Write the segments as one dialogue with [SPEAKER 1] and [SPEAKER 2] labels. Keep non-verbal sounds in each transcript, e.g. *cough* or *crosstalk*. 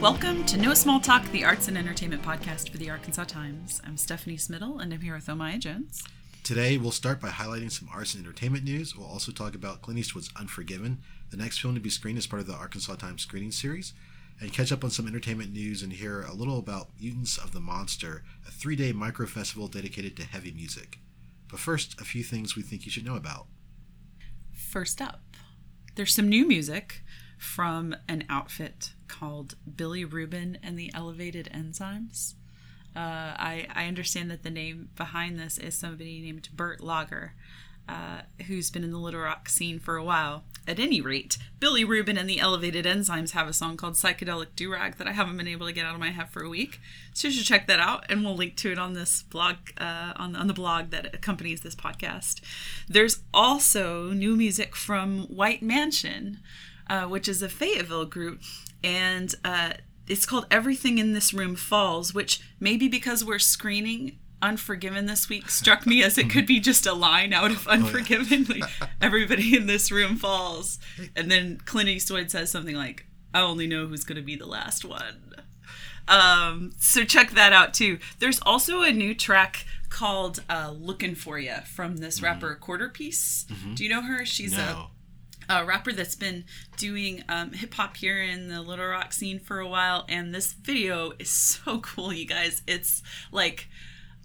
[SPEAKER 1] Welcome to No Small Talk, the arts and entertainment podcast for the Arkansas Times. I'm Stephanie Smittle, and I'm here with Omaya Jones.
[SPEAKER 2] Today, we'll start by highlighting some arts and entertainment news. We'll also talk about Clint Eastwood's Unforgiven, the next film to be screened as part of the Arkansas Times screening series, and catch up on some entertainment news and hear a little about Mutants of the Monster, a three day micro festival dedicated to heavy music. But first, a few things we think you should know about.
[SPEAKER 1] First up, there's some new music from an outfit called Billy Rubin and the Elevated Enzymes. Uh, I, I understand that the name behind this is somebody named Bert Lager, uh, who's been in the Little Rock scene for a while. At any rate, Billy Rubin and the Elevated Enzymes have a song called Psychedelic Durag that I haven't been able to get out of my head for a week. So you should check that out, and we'll link to it on this blog, uh, on, on the blog that accompanies this podcast. There's also new music from White Mansion, uh, which is a Fayetteville group, and uh, it's called Everything in This Room Falls, which maybe because we're screening Unforgiven this week struck me as it could be just a line out of Unforgiven. like, everybody in this room falls. And then Clint Eastwood says something like, I only know who's going to be the last one. Um, so check that out too. There's also a new track called uh, Looking For You from this rapper Quarter Piece. Do you know her? She's
[SPEAKER 2] No.
[SPEAKER 1] a rapper that's been doing um, hip hop here in the Little Rock scene for a while, and this video is so *laughs* cool, you guys. It's like,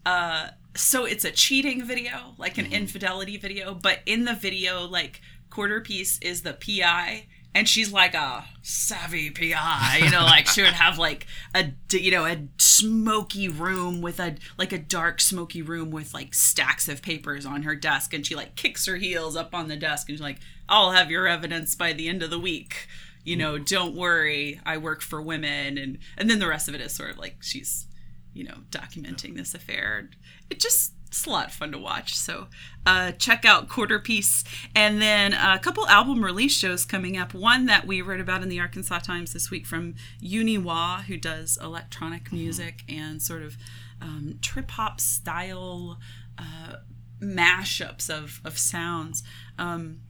[SPEAKER 1] uh, so it's a cheating video, like an infidelity video, but in the video, like quarter piece is the PI. And she's like a savvy PI, you know, like she would have like a, you know, a smoky room with a, like a dark smoky room with like stacks of papers on her desk. And she like kicks her heels up on the desk and she's like, I'll have your evidence by the end of the week. You know, don't worry, I work for women. And, and then the rest of it is sort of like she's, you know, documenting this affair. It just, it's a lot of fun to watch. So uh, check out Quarter Piece. And then a couple album release shows coming up. One that we read about in the Arkansas Times this week from Uniwa, who does electronic music and sort of um, trip hop style uh, mashups of, of sounds. Um,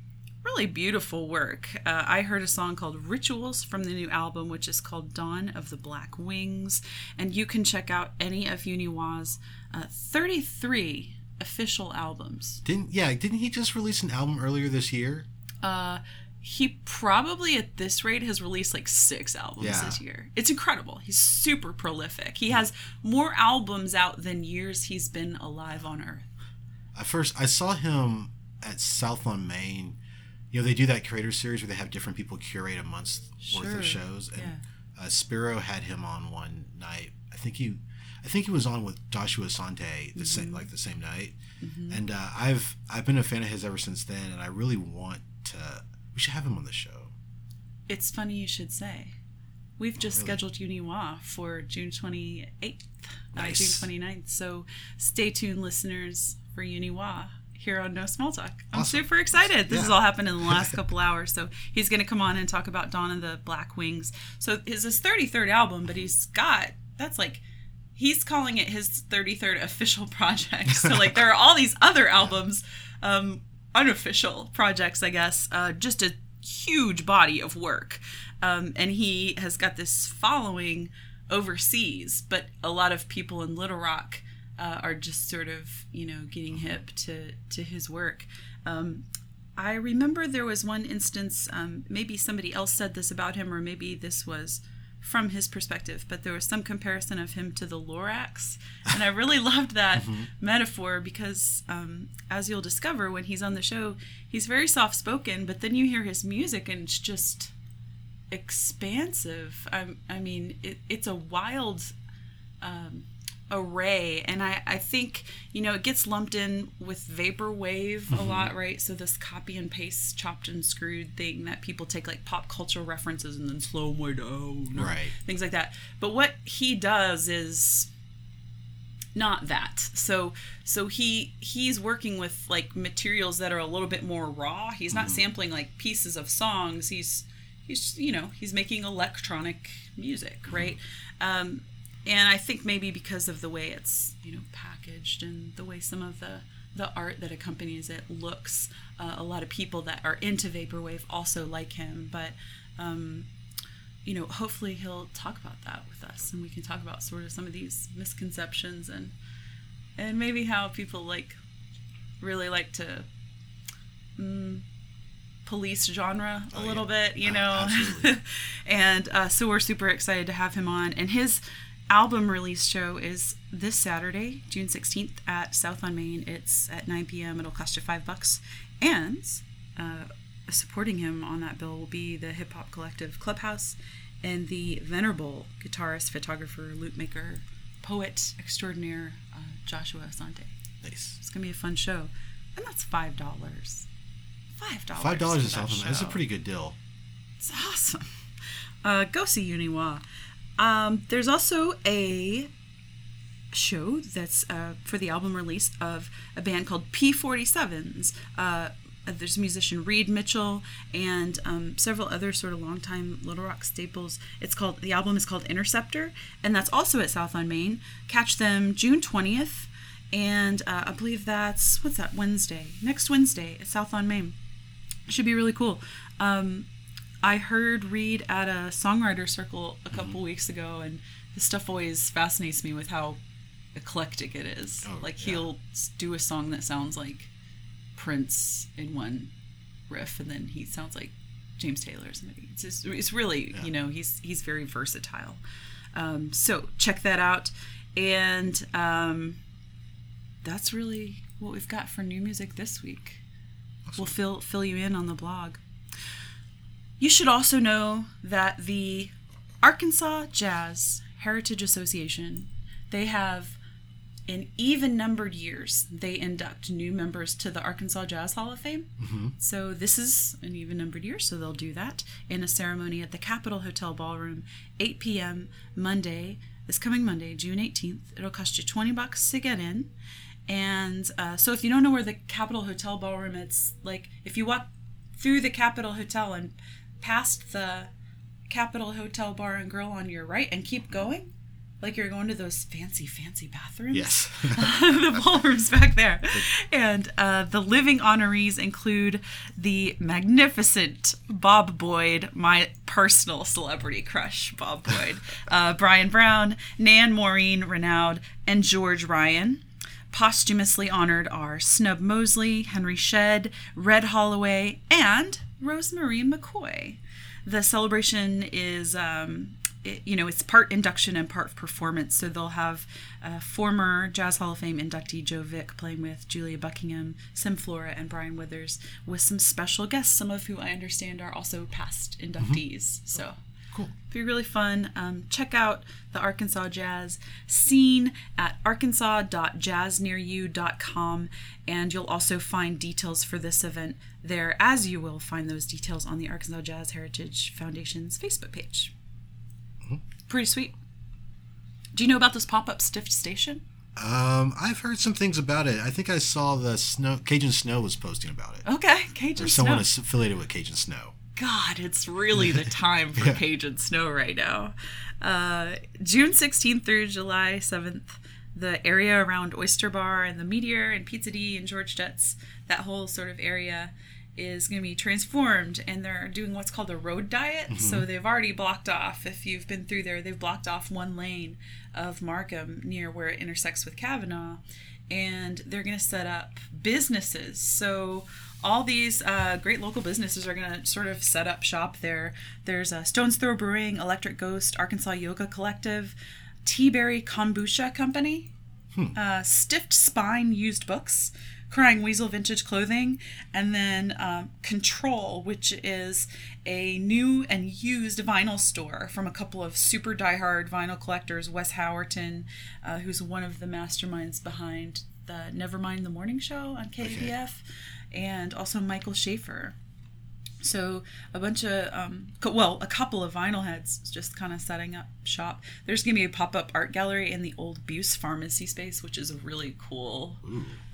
[SPEAKER 1] really beautiful work. Uh, I heard a song called Rituals from the new album, which is called Dawn of the Black Wings. And you can check out any of Uniwa's uh, 33 official albums.
[SPEAKER 2] Didn't yeah? Didn't he just release an album earlier this year?
[SPEAKER 1] Uh, he probably at this rate has released like six albums
[SPEAKER 2] Yeah.
[SPEAKER 1] this year. It's incredible. He's super prolific. He has more albums out than years he's been alive on Earth.
[SPEAKER 2] At first, I saw him at South on Main. You know, they do that creator series where they have different people curate a month's worth of shows, and
[SPEAKER 1] yeah.
[SPEAKER 2] uh, Spiro had him on one night. I think he, I think he was on with Joshua Asante the same
[SPEAKER 1] Mm-hmm.
[SPEAKER 2] like the same night, mm-hmm. and uh, I've I've been a fan of his ever since then, and I really want to. We should have him on the show.
[SPEAKER 1] It's funny you should say. We've just
[SPEAKER 2] really?
[SPEAKER 1] scheduled Uniwa for June 28th,
[SPEAKER 2] Nice.
[SPEAKER 1] uh, June 29th. So stay tuned, listeners, for Uniwa here on No Small Talk. I'm
[SPEAKER 2] Awesome.
[SPEAKER 1] super excited. This has all happened in the last *laughs* couple hours. So he's going to come on and talk about Dawn of the Black Wings. So it's his 33rd album, but he's got, that's like, he's calling it his 33rd official *laughs* project. So like there are all these other albums, um, unofficial projects, I guess. Uh, just a huge body of work, um, and he has got this following overseas. But a lot of people in Little Rock uh, are just sort of you know getting hip to to his work. Um, I remember there was one instance, um, maybe somebody else said this about him, or maybe this was from his perspective, but there was some comparison of him to the Lorax. And I really *laughs* loved that metaphor because, um, as you'll discover when he's on the show, he's very soft spoken, but then you hear his music and it's just expansive. I, I mean, it, it's a wild um, array. And I, I think you know it gets lumped in with vaporwave a mm-hmm. lot right? So this copy and paste chopped and screwed thing that people take like pop culture references and then slow them way down
[SPEAKER 2] Right.
[SPEAKER 1] things like that. But what he does is not that. So so he he's working with like materials that are a little bit more raw. He's not mm-hmm. sampling like pieces of songs. He's he's you know he's making electronic music right? Mm-hmm. Um and i think maybe because of the way it's you know packaged and the way some of the the art that accompanies it looks uh, a lot of people that are into vaporwave also like him but um you know, hopefully he'll talk about that with us, and we can talk about sort of some of these misconceptions and and maybe how people like really like to mm, police genre a
[SPEAKER 2] Oh,
[SPEAKER 1] little
[SPEAKER 2] yeah.
[SPEAKER 1] bit, you
[SPEAKER 2] Uh,
[SPEAKER 1] know. *laughs* and uh, so we're super excited to have him on. And his album release show is this Saturday, June 16th at South on Main. It's at 9 p.m. It'll cost you five bucks. And uh, supporting him on that bill will be the Hip Hop Collective Clubhouse and the venerable guitarist, photographer, loop maker, poet extraordinaire uh, Joshua Asante.
[SPEAKER 2] Nice.
[SPEAKER 1] It's gonna be a fun show, and that's five dollars. Five dollars.
[SPEAKER 2] Five dollars
[SPEAKER 1] for
[SPEAKER 2] is
[SPEAKER 1] that
[SPEAKER 2] awesome. That's a pretty good deal.
[SPEAKER 1] It's awesome. Uh, go see Uniwa. Um, there's also a show that's uh, for the album release of a band called P47s. Uh, there's musician Reed Mitchell and um, several other sort of longtime Little Rock staples. It's called the album is called Interceptor, and that's also at South on Main. Catch them June 20th, and uh, I believe that's what's that Wednesday next Wednesday at South on Main. Should be really cool. Um, I heard Reed at a songwriter circle a couple weeks ago, and his stuff always fascinates me with how eclectic it is.
[SPEAKER 2] Oh,
[SPEAKER 1] like
[SPEAKER 2] yeah.
[SPEAKER 1] he'll do a song that sounds like Prince in one riff, and then he sounds like James Taylor or somebody. It's just, it's really
[SPEAKER 2] Yeah.
[SPEAKER 1] you know he's he's very versatile. Um, so check that out, and um, that's really what we've got for new music this week. We'll fill fill you in on the blog. You should also know that the Arkansas Jazz Heritage Association, they have in even numbered years, they induct new members to the Arkansas Jazz Hall of Fame. So this is an even numbered year, so they'll do that in a ceremony at the Capitol Hotel Ballroom, 8 p.m. Monday, this coming Monday, June 18th. It'll cost you 20 bucks to get in. And uh, so if you don't know where the Capitol Hotel Ballroom, it's like if you walk through the Capitol Hotel and past the Capitol Hotel Bar and Grill on your right and keep going, like you're going to those fancy, fancy bathrooms.
[SPEAKER 2] Yes. *laughs* *laughs*
[SPEAKER 1] the ballroom's back there. And uh, the living honorees include the magnificent Bob Boyd, my personal celebrity crush, Bob Boyd, *laughs* uh, Brian Brown, Nan Maureen Renaud, and George Ryan. Posthumously honored are Snub Mosley, Henry Shedd, Red Holloway, and Rosemary McCoy. The celebration is um, it, you know, it's part induction and part performance. So they'll have former Jazz Hall of Fame inductee Joe Vick playing with Julia Buckingham, Sim Flora, and Brian Withers, with some special guests, some of who I understand are also past inductees. So
[SPEAKER 2] Cool.
[SPEAKER 1] be really fun. Um, check out the Arkansas Jazz scene at arkansas.jazznearyou.com, and you'll also find details for this event there, as you will find those details on the Arkansas Jazz Heritage Foundation's Facebook page. Pretty sweet. Do you know about this pop up Stifft Station?
[SPEAKER 2] Um, I've heard some things about it. I think I saw the snow. Cajun Snow was posting about it.
[SPEAKER 1] Okay, Cajun
[SPEAKER 2] Or someone
[SPEAKER 1] Snow.
[SPEAKER 2] is affiliated with Cajun Snow.
[SPEAKER 1] God, it's really the *laughs* time for
[SPEAKER 2] Yeah.
[SPEAKER 1] Cajun snow right now. Uh, June 16th through July 7th, the area around Oyster Bar and the Meteor and Pizza D and George Jets, that whole sort of area is going to be transformed and they're doing what's called a road diet. So they've already blocked off, if you've been through there, they've blocked off one lane of Markham near where it intersects with Kavanaugh. And they're going to set up businesses. So all these uh, great local businesses are going to sort of set up shop there. There's uh, Stones Throw Brewing, Electric Ghost, Arkansas Yoga Collective, Teaberry Kombucha Company, uh, Stiffed Spine Used Books, Crying Weasel Vintage Clothing, and then um, Control, which is a new and used vinyl store from a couple of super diehard vinyl collectors, Wes Howerton, uh, who's one of the masterminds behind the Nevermind the Morning Show on KBF, and also Michael Schaefer. So a bunch of um, co- well, a couple of vinyl heads just kind of setting up shop. There's gonna be a pop up art gallery in the old Buse Pharmacy space, which is a really cool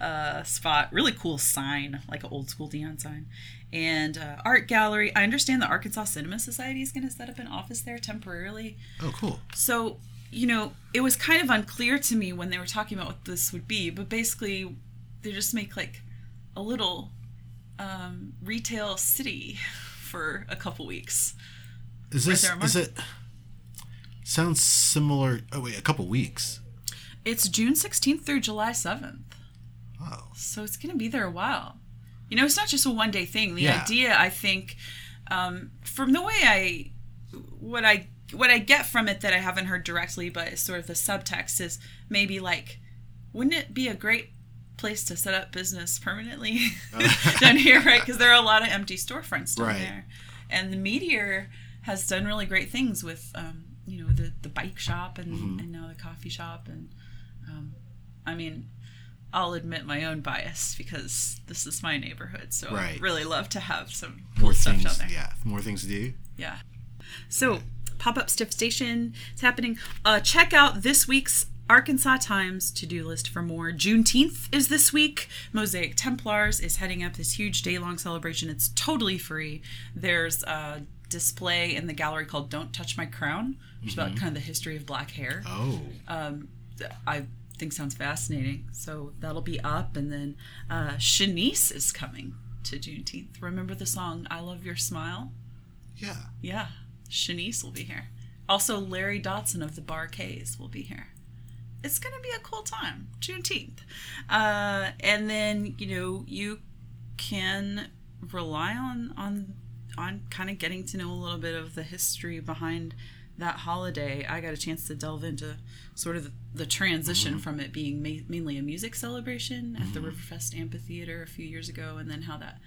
[SPEAKER 1] uh, spot. Really cool sign, like an old school neon sign. And uh, art gallery. I understand the Arkansas Cinema Society is gonna set up an office there temporarily.
[SPEAKER 2] Oh, cool.
[SPEAKER 1] So, you know, it was kind of unclear to me when they were talking about what this would be, but basically, they just make like a little um, retail city for a couple weeks.
[SPEAKER 2] Is
[SPEAKER 1] Right
[SPEAKER 2] this
[SPEAKER 1] there,
[SPEAKER 2] is
[SPEAKER 1] Mark.
[SPEAKER 2] it? Sounds similar. Oh wait, a couple weeks.
[SPEAKER 1] It's June 16th through July 7th.
[SPEAKER 2] Oh,
[SPEAKER 1] So it's going to be there a while. You know, it's not just a one day thing. The
[SPEAKER 2] Yeah.
[SPEAKER 1] idea, I think, um, from the way I, what I, what I get from it that I haven't heard directly, but sort of the subtext is maybe like, wouldn't it be a great place to set up business permanently *laughs* *laughs* down here, right? Because there are a lot of empty storefronts down
[SPEAKER 2] Right.
[SPEAKER 1] there, and the Meteor has done really great things with, um, you know, the the bike shop and
[SPEAKER 2] Mm-hmm.
[SPEAKER 1] and now the coffee shop, and um, I mean, I'll admit my own bias because this is my neighborhood, so
[SPEAKER 2] Right.
[SPEAKER 1] I really love to have some cool
[SPEAKER 2] more
[SPEAKER 1] stuff
[SPEAKER 2] things.
[SPEAKER 1] down there.
[SPEAKER 2] Yeah, more things to do.
[SPEAKER 1] Yeah. So, pop up Stifft Station is happening. Uh, check out this week's Arkansas Times to do list for more. Juneteenth is this week. Mosaic Templars is heading up this huge day long celebration. It's totally free. There's a display in the gallery called Don't Touch My Crown, which is about kind of the history of black hair.
[SPEAKER 2] Oh,
[SPEAKER 1] that I think sounds fascinating. So that'll be up, and then uh, Shanice is coming to Juneteenth. Remember the song "I Love Your Smile"?
[SPEAKER 2] yeah.
[SPEAKER 1] Yeah, Shanice will be here. Also, Larry Dodson of the Bar-Kays will be here. It's gonna be a cool time, Juneteenth. Uh, and then you know you can rely on on on kind of getting to know a little bit of the history behind that holiday. I got a chance to delve into sort of the transition from it being ma- mainly a music celebration at the Riverfest Amphitheater a few years ago, and then how that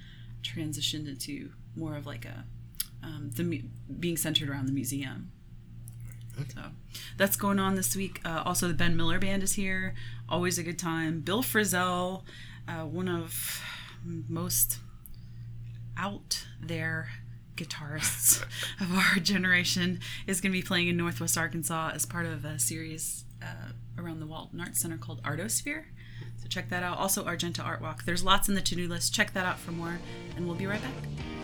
[SPEAKER 1] transitioned into more of like a um, the mu- being centered around the museum. So that's going on this week. Uh, also, the Ben Miller Band is here. Always a good time. Bill Frisell, uh, one of most out there guitarists *laughs* of our generation, is going to be playing in Northwest Arkansas as part of a series uh, around the Walton Arts Center called Artosphere. So check that out. Also, Argenta Art Walk. There's lots in the to do list. Check that out for more, and we'll be right back.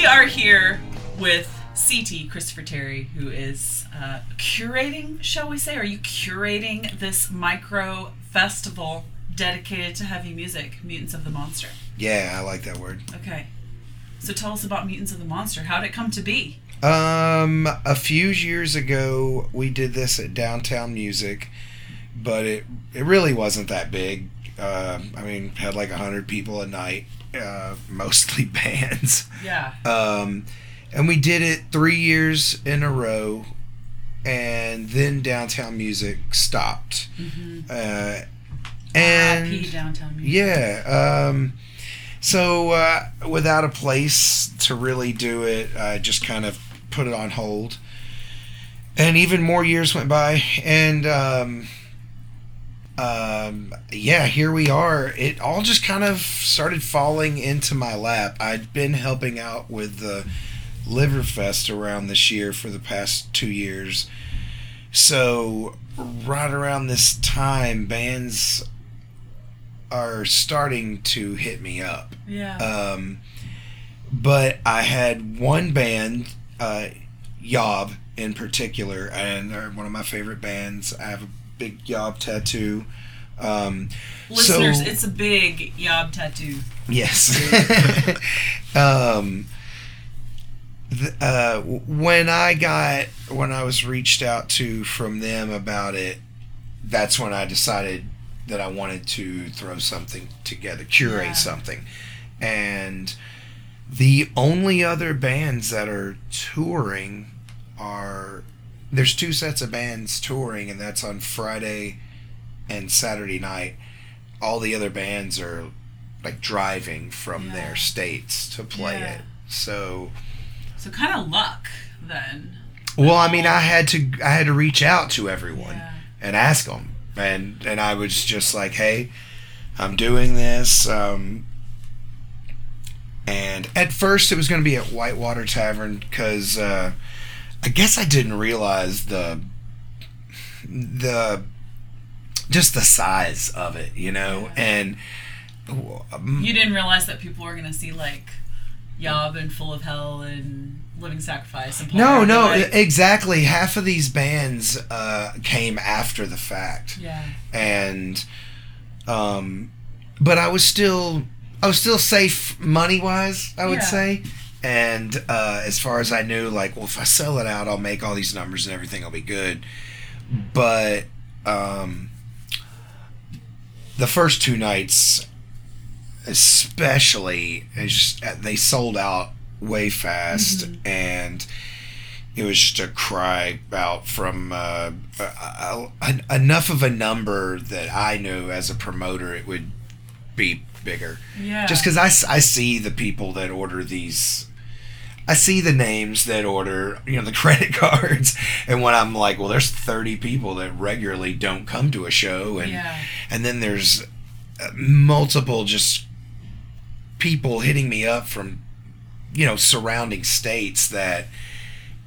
[SPEAKER 1] We are here with CT Christopher Terry, who is uh, curating, shall we say? Are you curating this micro festival dedicated to heavy music, Mutants of the Monster?
[SPEAKER 3] Yeah, I like that word.
[SPEAKER 1] Okay. So tell us about Mutants of the Monster. How did it come to be?
[SPEAKER 3] Um, a few years ago, we did this at Downtown Music, but it it really wasn't that big. Uh, I mean, had like a hundred people a night, uh, mostly *laughs* bands.
[SPEAKER 1] Yeah.
[SPEAKER 3] Um, and we did it three years in a row, and then Downtown Music stopped. Uh, and
[SPEAKER 1] Downtown Music.
[SPEAKER 3] yeah. Um, so uh, without a place to really do it, I just kind of put it on hold. And even more years went by, and um, um, yeah, here we are. It all just kind of started falling into my lap. I'd been helping out with the Liverfest around this year for the past two years. So right around this time, bands are starting to hit me up.
[SPEAKER 1] Yeah.
[SPEAKER 3] Um, but I had one band, uh, Yob in particular, and they're one of my favorite bands. I have a big Yob tattoo. Um,
[SPEAKER 1] Listeners,
[SPEAKER 3] so-
[SPEAKER 1] it's a big yob tattoo.
[SPEAKER 3] Yes. *laughs* um, th- uh, when I got when I was reached out to from them about it, that's when I decided that I wanted to throw something together, curate
[SPEAKER 1] Yeah.
[SPEAKER 3] something, and the only other bands that are touring are there's two sets of bands touring, and that's on Friday and Saturday night. All the other bands are like driving from
[SPEAKER 1] Yeah.
[SPEAKER 3] their states to play
[SPEAKER 1] Yeah.
[SPEAKER 3] it. So,
[SPEAKER 1] So kind of luck then.
[SPEAKER 3] well, I mean, I had to I had to reach out to everyone
[SPEAKER 1] Yeah.
[SPEAKER 3] and ask them, and and I was just like, hey, I'm doing this. Um, and at first, it was going to be at Whitewater Tavern because uh, I guess I didn't realize the the just the size of it, you know,
[SPEAKER 1] Yeah.
[SPEAKER 3] and um,
[SPEAKER 1] You didn't realize that people were going to see like Yob and Full of Hell and Living Sacrifice and
[SPEAKER 3] No, no,
[SPEAKER 1] right?
[SPEAKER 3] exactly. Half of these bands uh, came after the fact,
[SPEAKER 1] yeah.
[SPEAKER 3] and um, but I was still I was still safe money wise. I would
[SPEAKER 1] Yeah.
[SPEAKER 3] say, and uh, as far as I knew, like, well, if I sell it out, I'll make all these numbers and everything will be good. But um, the first two nights, especially, just, they sold out way fast, and it was just a cry out from uh, uh, uh, enough of a number that I knew as a promoter it would be bigger.
[SPEAKER 1] Yeah.
[SPEAKER 3] Just because I, I see the people that order these. I see the names that order, you know, the *laughs* credit cards, and when I'm like, well, there's 30 people that regularly don't come to a show, and
[SPEAKER 1] Yeah.
[SPEAKER 3] and then there's uh, multiple just people hitting me up from, you know, surrounding states that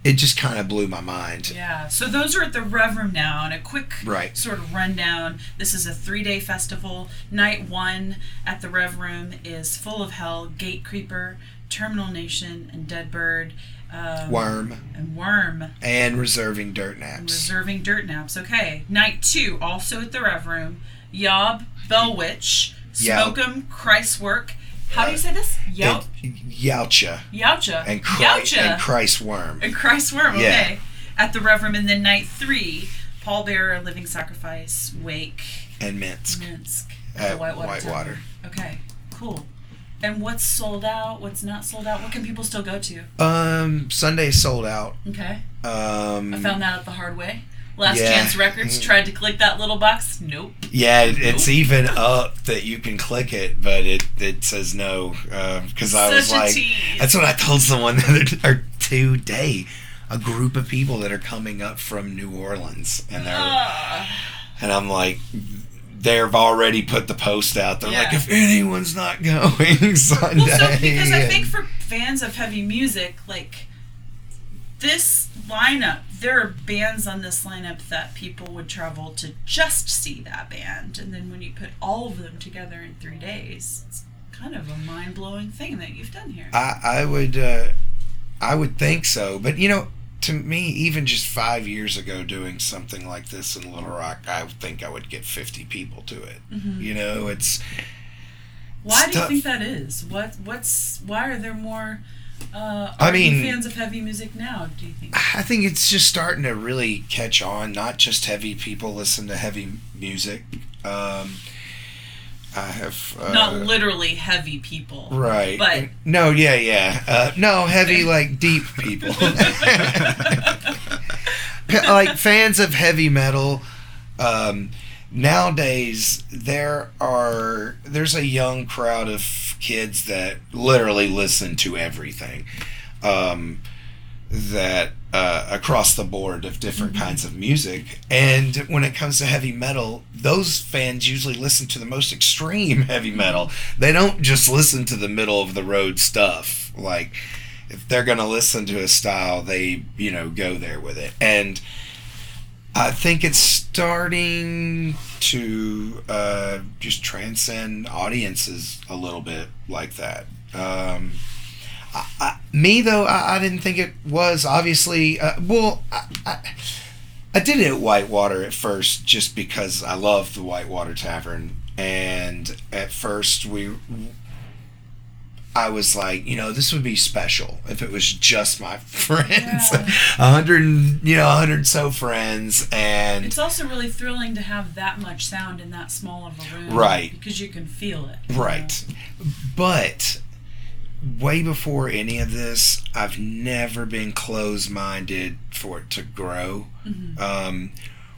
[SPEAKER 3] it just kind of blew my mind.
[SPEAKER 1] Yeah. So those are at the Rev Room now, and a quick
[SPEAKER 3] Right.
[SPEAKER 1] sort of rundown. This is a three-day festival. Night one at the Rev Room is Full of Hell, Gatecreeper, Terminal Nation, and Dead Bird. Um,
[SPEAKER 3] Worm
[SPEAKER 1] and Worm.
[SPEAKER 3] and reserving dirt
[SPEAKER 1] and
[SPEAKER 3] naps.
[SPEAKER 1] Reserving Dirt Naps. Okay. Night two, also at the Rev Room. Yob, Bell Witch,
[SPEAKER 3] Yob.
[SPEAKER 1] Smoke'em, Christwork. How do you say this? Yout.
[SPEAKER 3] And Yaucha
[SPEAKER 1] Yaucha.
[SPEAKER 3] and,
[SPEAKER 1] Yaucha.
[SPEAKER 3] and Christ Worm.
[SPEAKER 1] And Christ Worm,
[SPEAKER 3] Yeah.
[SPEAKER 1] okay. At the Rev Room. And then night three, Pallbearer, Living Sacrifice, Wake,
[SPEAKER 3] and Minsk.
[SPEAKER 1] Minsk.
[SPEAKER 3] At
[SPEAKER 1] the Whitewater.
[SPEAKER 3] Whitewater.
[SPEAKER 1] Okay, cool. And what's sold out? What's not sold out? What can people still go to?
[SPEAKER 3] Um, Sunday sold out.
[SPEAKER 1] Okay.
[SPEAKER 3] Um,
[SPEAKER 1] I found that out the hard way. Last
[SPEAKER 3] Yeah.
[SPEAKER 1] Chance Records tried to click that little box. Nope.
[SPEAKER 3] yeah, it, it's even up that you can click it, but it, it says no because I was like,
[SPEAKER 1] tease.
[SPEAKER 3] that's what I told someone *laughs* the other or today. A group of people that are coming up from New Orleans, and they're
[SPEAKER 1] Ah.
[SPEAKER 3] and I'm like, they've already put the post out. They're like, if anyone's not going *laughs* Sunday,
[SPEAKER 1] Well, so because I think for *laughs* fans of heavy music, like this lineup, there are bands on this lineup that people would travel to just see that band, and then when you put all of them together in three days, it's kind of a mind blowing thing that you've done here.
[SPEAKER 3] I, I would uh, I would think so, but you know, to me, even just five years ago, doing something like this in Little Rock, I think I would get fifty people to it. You know, it's
[SPEAKER 1] Why do you think that is? What what's why are there more uh,
[SPEAKER 3] I mean-
[SPEAKER 1] fans of heavy music now? Do you think?
[SPEAKER 3] I think it's just starting to really catch on. Not just heavy people listen to heavy music. Um, I have uh,
[SPEAKER 1] Not literally heavy people,
[SPEAKER 3] Right.
[SPEAKER 1] But
[SPEAKER 3] no, yeah, yeah. Uh, no, heavy like deep people. *laughs* like fans of heavy metal. Um, nowadays, there are there's a young crowd of kids that literally listen to everything. Um, that uh, across the board of different kinds of music. And when it comes to heavy metal, those fans usually listen to the most extreme *laughs* heavy metal. They don't just listen to the middle of the road stuff. Like if they're going to listen to a style, they, you know, go there with it. And I think it's starting to uh, just transcend audiences a little bit like that. Um, I, I, me though, I, I didn't think it was obviously. Uh, well, I, I, I did it at Whitewater at first just because I love the Whitewater Tavern, and at first we. I was like, you know, this would be special if it was just my *laughs* friends, a
[SPEAKER 1] Yeah.
[SPEAKER 3] hundred, you know, a hundred so friends, and
[SPEAKER 1] It's also really thrilling to have that much sound in that small of a room.
[SPEAKER 3] Right.
[SPEAKER 1] Because you can feel it.
[SPEAKER 3] Right. But way before any of this, I've never been closed minded for it to grow. Mm-hmm. Um,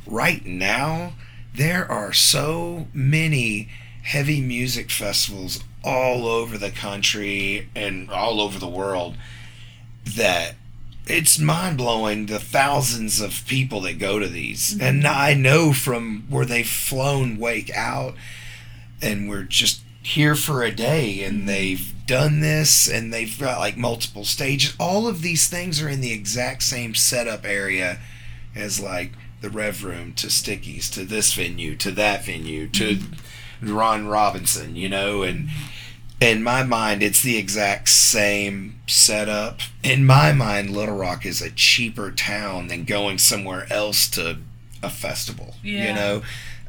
[SPEAKER 3] right now, there are so many heavy music festivals all over the country and all over the world that it's mind blowing the thousands of people that go to these. Mm-hmm. And I know from where they've flown Wake out and we're just here for a day and mm-hmm. they've done this and they've got like multiple stages. All of these things are in the exact same setup area as like the Rev Room to Stickyz to this venue to that venue to mm-hmm. Ron Robinson, you know, and in my mind, it's the exact same setup. In my mind, Little Rock is a cheaper town than going somewhere else to a festival.
[SPEAKER 1] Yeah.
[SPEAKER 3] You know,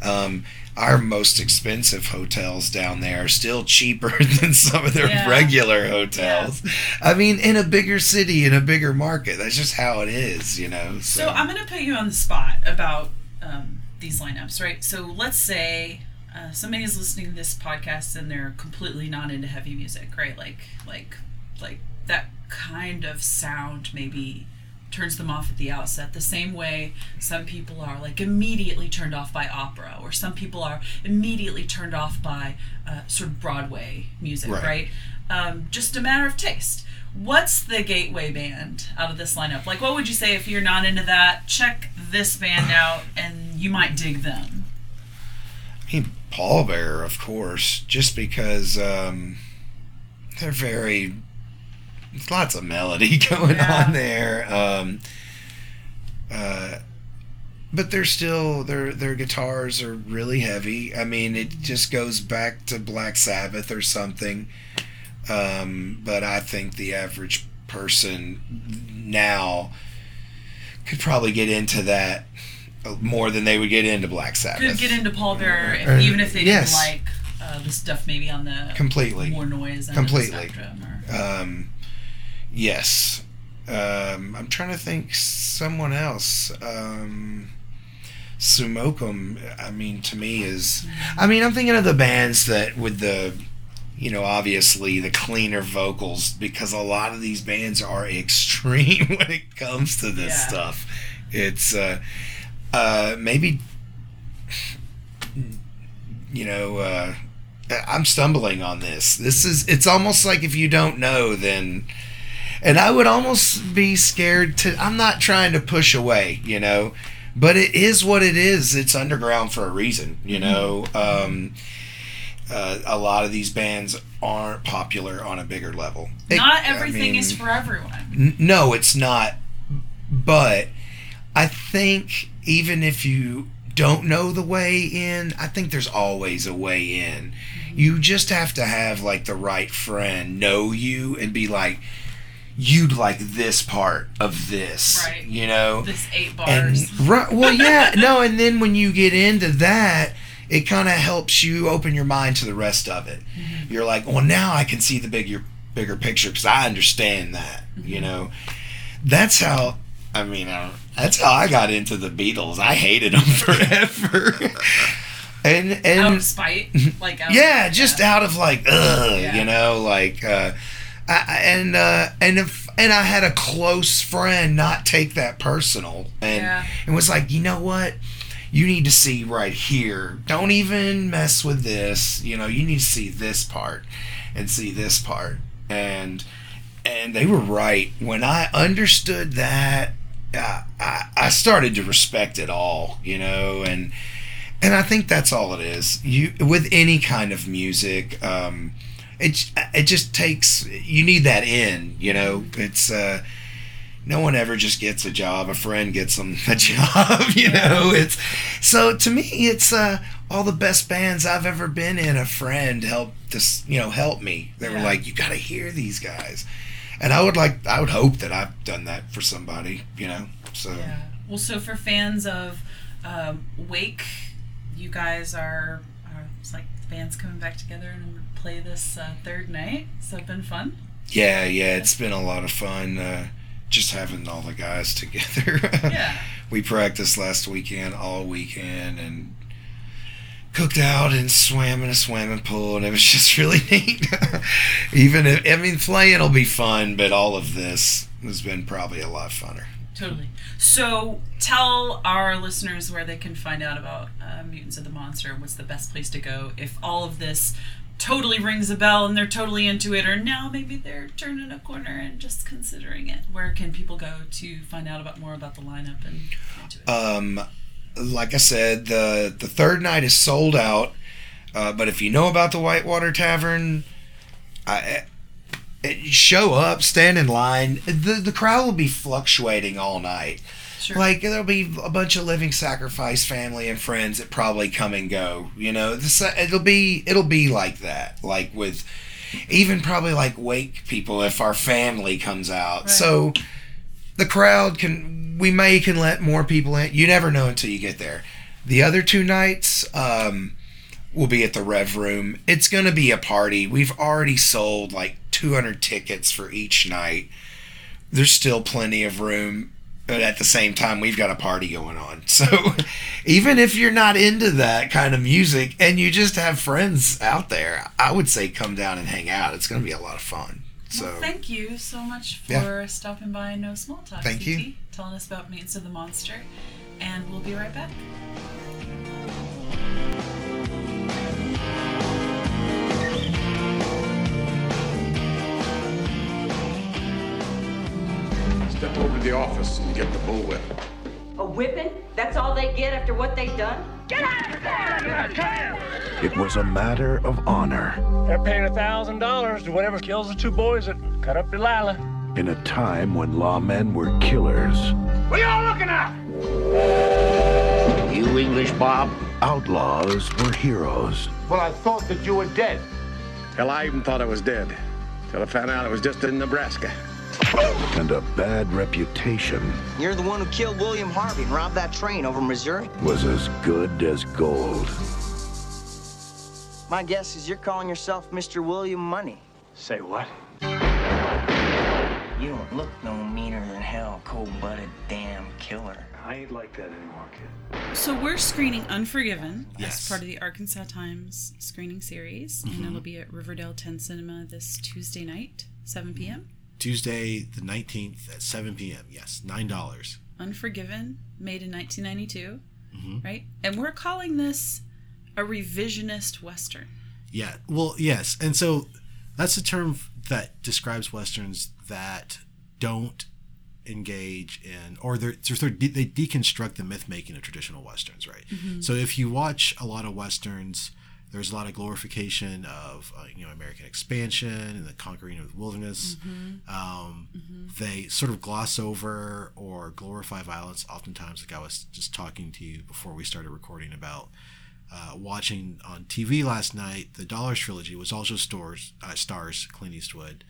[SPEAKER 3] um, our most expensive hotels down there are still cheaper *laughs* than some of their
[SPEAKER 1] Yeah.
[SPEAKER 3] regular hotels. I mean, in a bigger city, in a bigger market, that's just how it is. You know.
[SPEAKER 1] So I'm going to put you on the spot about um, these lineups, right? So let's say uh, somebody is listening to this podcast and they're completely not into heavy music, right? Like, like, like that kind of sound maybe turns them off at the outset. The same way some people are like immediately turned off by opera, or some people are immediately turned off by uh, sort of Broadway music,
[SPEAKER 3] Right.
[SPEAKER 1] right? Um, just a matter of taste. What's the gateway band out of this lineup? Like, what would you say if you're not into that? Check this band out, and you might dig them.
[SPEAKER 3] I mean, Pallbearer, of course, just because um, they're very. There's lots of melody *laughs* going
[SPEAKER 1] Yeah.
[SPEAKER 3] on there. Um, uh, but they're still their their guitars are really heavy. I mean, it just goes back to Black Sabbath or something. Um, but I think the average person now could probably get into that more than they would get into Black Sabbath.
[SPEAKER 1] Could get into Pallbearer, if,
[SPEAKER 3] Uh,
[SPEAKER 1] even if they
[SPEAKER 3] yes.
[SPEAKER 1] didn't like uh, the stuff maybe on the
[SPEAKER 3] Completely.
[SPEAKER 1] more noise end
[SPEAKER 3] Completely.
[SPEAKER 1] The spectrum, or,
[SPEAKER 3] Um, yes. Um, I'm trying to think someone else. Um, Sumokum, I mean, to me is. I mean, I'm thinking of the bands that with the, you know, obviously the cleaner vocals because a lot of these bands are *laughs* extreme when it comes to this
[SPEAKER 1] Yeah.
[SPEAKER 3] stuff. It's uh, uh, maybe, you know, uh, I'm stumbling on this. This is it's almost like if you don't know then and I would almost be scared to I'm not trying to push away, you know, but it is what it is. It's underground for a reason, you know. Um uh, a lot of these bands aren't popular on a bigger level. It-
[SPEAKER 1] not
[SPEAKER 3] I
[SPEAKER 1] everything is for everyone.
[SPEAKER 3] N- no, it's not. But I think even if you don't know the way in, I think there's always a way in. You just have to have like the right friend know you and be like, you'd like this part of this,
[SPEAKER 1] Right.
[SPEAKER 3] you know?
[SPEAKER 1] This eight
[SPEAKER 3] And
[SPEAKER 1] bars.
[SPEAKER 3] right, well, yeah, no, and then when you get into that, it kind of helps you open your mind to the rest of it.
[SPEAKER 1] Mm-hmm.
[SPEAKER 3] You're like, well, now I can see the bigger bigger picture because I understand that.
[SPEAKER 1] Mm-hmm.
[SPEAKER 3] You know, that's how. I mean, I that's how I got into the Beatles. I hated them *laughs* forever, *laughs* and
[SPEAKER 1] out
[SPEAKER 3] and
[SPEAKER 1] of spite, *laughs* like out
[SPEAKER 3] yeah,
[SPEAKER 1] of,
[SPEAKER 3] just out of like, ugh,
[SPEAKER 1] Yeah.
[SPEAKER 3] you know, like, uh, I, and uh, and if and I had a close friend not take that personal and
[SPEAKER 1] Yeah.
[SPEAKER 3] and was like, you know what, you need to see right here. Don't even mess with this. You know, you need to see this part and see this part, and and they were right when I understood that. I, I, I started to respect it all, you know, and and I think that's all it is. You with any kind of music, um, it it just takes you need that in. You know, it's uh, no one ever just gets a job. A friend gets them a *laughs* job. You know, it's so to me, it's uh, all the best bands I've ever been in. A friend helped this, you know, help me. They were
[SPEAKER 1] Yeah.
[SPEAKER 3] like, you got to hear these guys. And I would like, I would hope that I've done that for somebody, you know. So
[SPEAKER 1] Yeah. Well, so for fans of um, Wake, you guys are, are it's like the band's coming back together and play this uh, third night. So it's been fun.
[SPEAKER 3] Yeah, yeah, it's been a lot of fun uh, just having all the guys *laughs* together.
[SPEAKER 1] Yeah.
[SPEAKER 3] we practiced last weekend, all weekend, and cooked out and swam in a swimming pool, and it was *laughs* just really neat. *laughs* Even if, I mean, playing will be fun, but all of this has been probably a lot funner.
[SPEAKER 1] Totally. So tell our listeners where they can find out about uh, Mutants of the Monster. What's the best place to go if all of this totally rings a bell and they're totally into it, or now maybe they're turning a corner and just considering it. Where can people go to find out about more about the lineup and into it?
[SPEAKER 3] Um, like I said, the the third night is sold out. Uh, but if you know about the Whitewater Tavern, I, it, show up, stand in line. The the crowd will be fluctuating all night.
[SPEAKER 1] Sure.
[SPEAKER 3] Like there'll be a bunch of living sacrifice family and friends that probably come and go. You know, this, it'll be it'll be like that. Like with even probably like wake people if our family comes out. So the crowd can we may can let more people in. You never know until you get there. The other two nights um, will be at the Rev Room. It's going to be a party. We've already sold like 200 tickets for each night. There's still plenty of room, but at the same time, we've got a party going on. *laughs* So even if you're not into that kind of music and you just have friends out there, I would say come down and hang out. It's going to be a lot of fun. So
[SPEAKER 1] Well, thank you so much for
[SPEAKER 3] Yeah.
[SPEAKER 1] stopping by No Small Talk.
[SPEAKER 3] Thank
[SPEAKER 1] CT,
[SPEAKER 3] you.
[SPEAKER 1] Telling us about Mutants of the Monster. And we'll be right back.
[SPEAKER 4] Step over to the office and get the bullwhip.
[SPEAKER 5] A whipping? That's all they get after what they've done? Get out of there!
[SPEAKER 6] It was a matter of honor
[SPEAKER 7] They're paying a thousand dollars to whatever kills the two boys that cut up Delilah.
[SPEAKER 6] in a time when lawmen were killers,
[SPEAKER 7] What are y'all looking at?
[SPEAKER 4] You English, Bob?
[SPEAKER 6] outlaws were heroes.
[SPEAKER 4] Well, I thought that you were dead. Hell, I even thought I was dead. Till I found out I was just in Nebraska.
[SPEAKER 6] And a bad reputation
[SPEAKER 5] You're the one who killed William Harvey and robbed that train over Missouri?
[SPEAKER 6] was as good as gold.
[SPEAKER 5] My guess is you're calling yourself Mr. William Munny.
[SPEAKER 7] Say what?
[SPEAKER 5] You don't look no meaner than hell, cold-blooded damn killer.
[SPEAKER 7] I ain't like that anymore, kid.
[SPEAKER 1] So we're screening Unforgiven
[SPEAKER 2] Yes.
[SPEAKER 1] as part of the Arkansas Times screening series,
[SPEAKER 3] Mm-hmm.
[SPEAKER 1] and it'll be at Riverdale 10 Cinema this Tuesday night, 7 p.m.
[SPEAKER 2] Tuesday the 19th at 7 p.m. Yes, $9.
[SPEAKER 1] Unforgiven, made in 1992,
[SPEAKER 3] Mm-hmm.
[SPEAKER 1] right? And we're calling this a revisionist western.
[SPEAKER 2] Yeah. Well, yes. And so that's a term that describes westerns that don't engage in or they're, they're sort of they deconstruct the myth making of traditional westerns, right? So if you watch a lot of westerns, there's a lot of glorification of uh, you know American expansion and the conquering of the wilderness. Um, They sort of gloss over or glorify violence. Oftentimes, like I was just talking to you before we started recording about uh, watching on TV last night, the Dollars trilogy was also stars uh, stars Clint Eastwood,